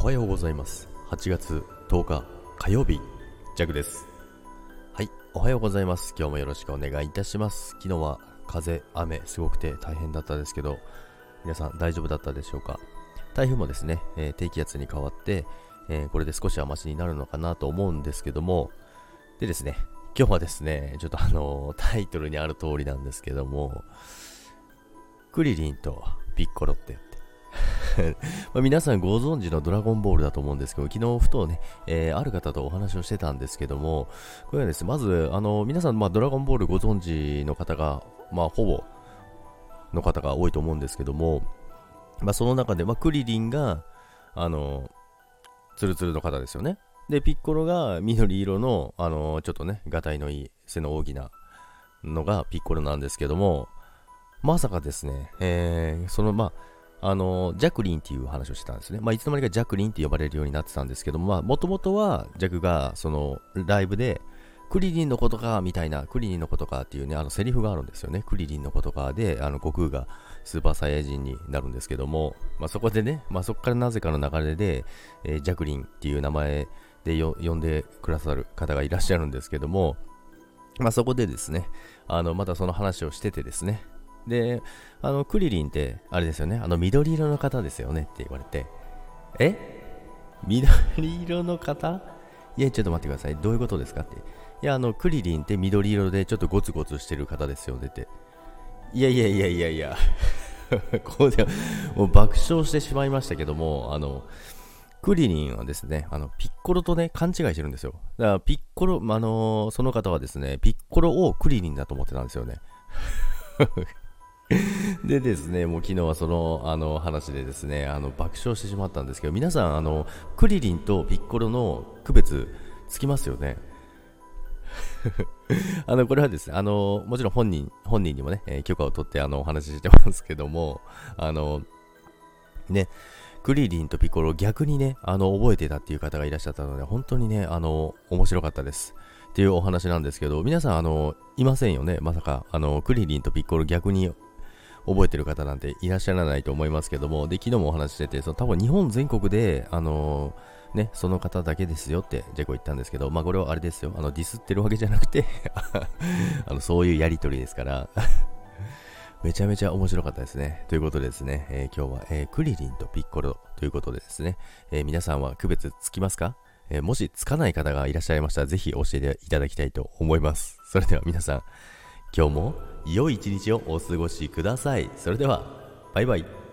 おはようございます。8月10日火曜日ジャグです。はいおはようございます。今日もよろしくお願いいたします。昨日は風雨すごくて大変だったですけど皆さん大丈夫だったでしょうか？台風もですね、えー、低気圧に変わって、えー、これで少しはマシになるのかなと思うんですけどもでですね今日はですねちょっとあのー、タイトルにある通りなんですけどもクリリンとピッコロって ま皆さんご存知のドラゴンボールだと思うんですけど、昨日ふとね、えー、ある方とお話をしてたんですけども、これはですね、まず、あの、皆さん、まあ、ドラゴンボールご存知の方が、まあ、ほぼの方が多いと思うんですけども、まあ、その中で、まあ、クリリンが、あの、ツルツルの方ですよね。で、ピッコロが緑色の、あの、ちょっとね、がたいのいい、背の大きなのがピッコロなんですけども、まさかですね、えー、その、まあ、あの、ジャクリンっていう話をしてたんですね。まあ、いつの間にかジャクリンって呼ばれるようになってたんですけども、まあ、もともとは、ジャクが、その、ライブで、クリリンのことか、みたいな、クリリンのことかっていうね、あの、セリフがあるんですよね。クリリンのことかで、あの、悟空がスーパーサイヤ人になるんですけども、まあ、そこでね、まあ、そこからなぜかの流れで、えー、ジャクリンっていう名前で呼んでくださる方がいらっしゃるんですけども、まあ、そこでですね、あの、またその話をしててですね、で、あの、クリリンって、あれですよね、あの、緑色の方ですよねって言われて、え？緑色の方？いや、ちょっと待ってください。どういうことですかって。いや、あの、クリリンって緑色でちょっとゴツゴツしてる方ですよねって。いやいやいやいやいや。こうでもう爆笑してしまいましたけども、あの、クリリンはですね、あの、ピッコロとね、勘違いしてるんですよ。だから、ピッコロ、あのー、その方はですね、ピッコロをクリリンだと思ってたんですよね。でですね、もう昨日はそのあの話でですね、あの爆笑してしまったんですけど、皆さん、あのクリリンとピッコロの区別つきますよね？あのこれはですね、あのもちろん本人本人にもね、えー、許可を取ってあのお話ししてますけども、あのね、クリリンとピコロ逆にね、あの覚えてたっていう方がいらっしゃったので、本当にね、あの面白かったです。っていうお話なんですけど、皆さん、あの、いませんよね？まさか、あの、クリリンとピッコロ逆に覚えてる方なんていらっしゃらないと思いますけども、で、昨日もお話ししてて、その多分日本全国で、あのー、ね、その方だけですよってジェコ言ったんですけど、まあこれはあれですよ、あのディスってるわけじゃなくて あのそういうやりとりですから めちゃめちゃ面白かったですね。ということでですね、えー、今日は、えー、クリリンとピッコロということでですね、えー、皆さんは区別つきますか、えもしつかない方がいらっしゃいましたら、ぜひ教えていただきたいと思います。それでは皆さん、今日も良い一日をお過ごしください。それでは、バイバイ。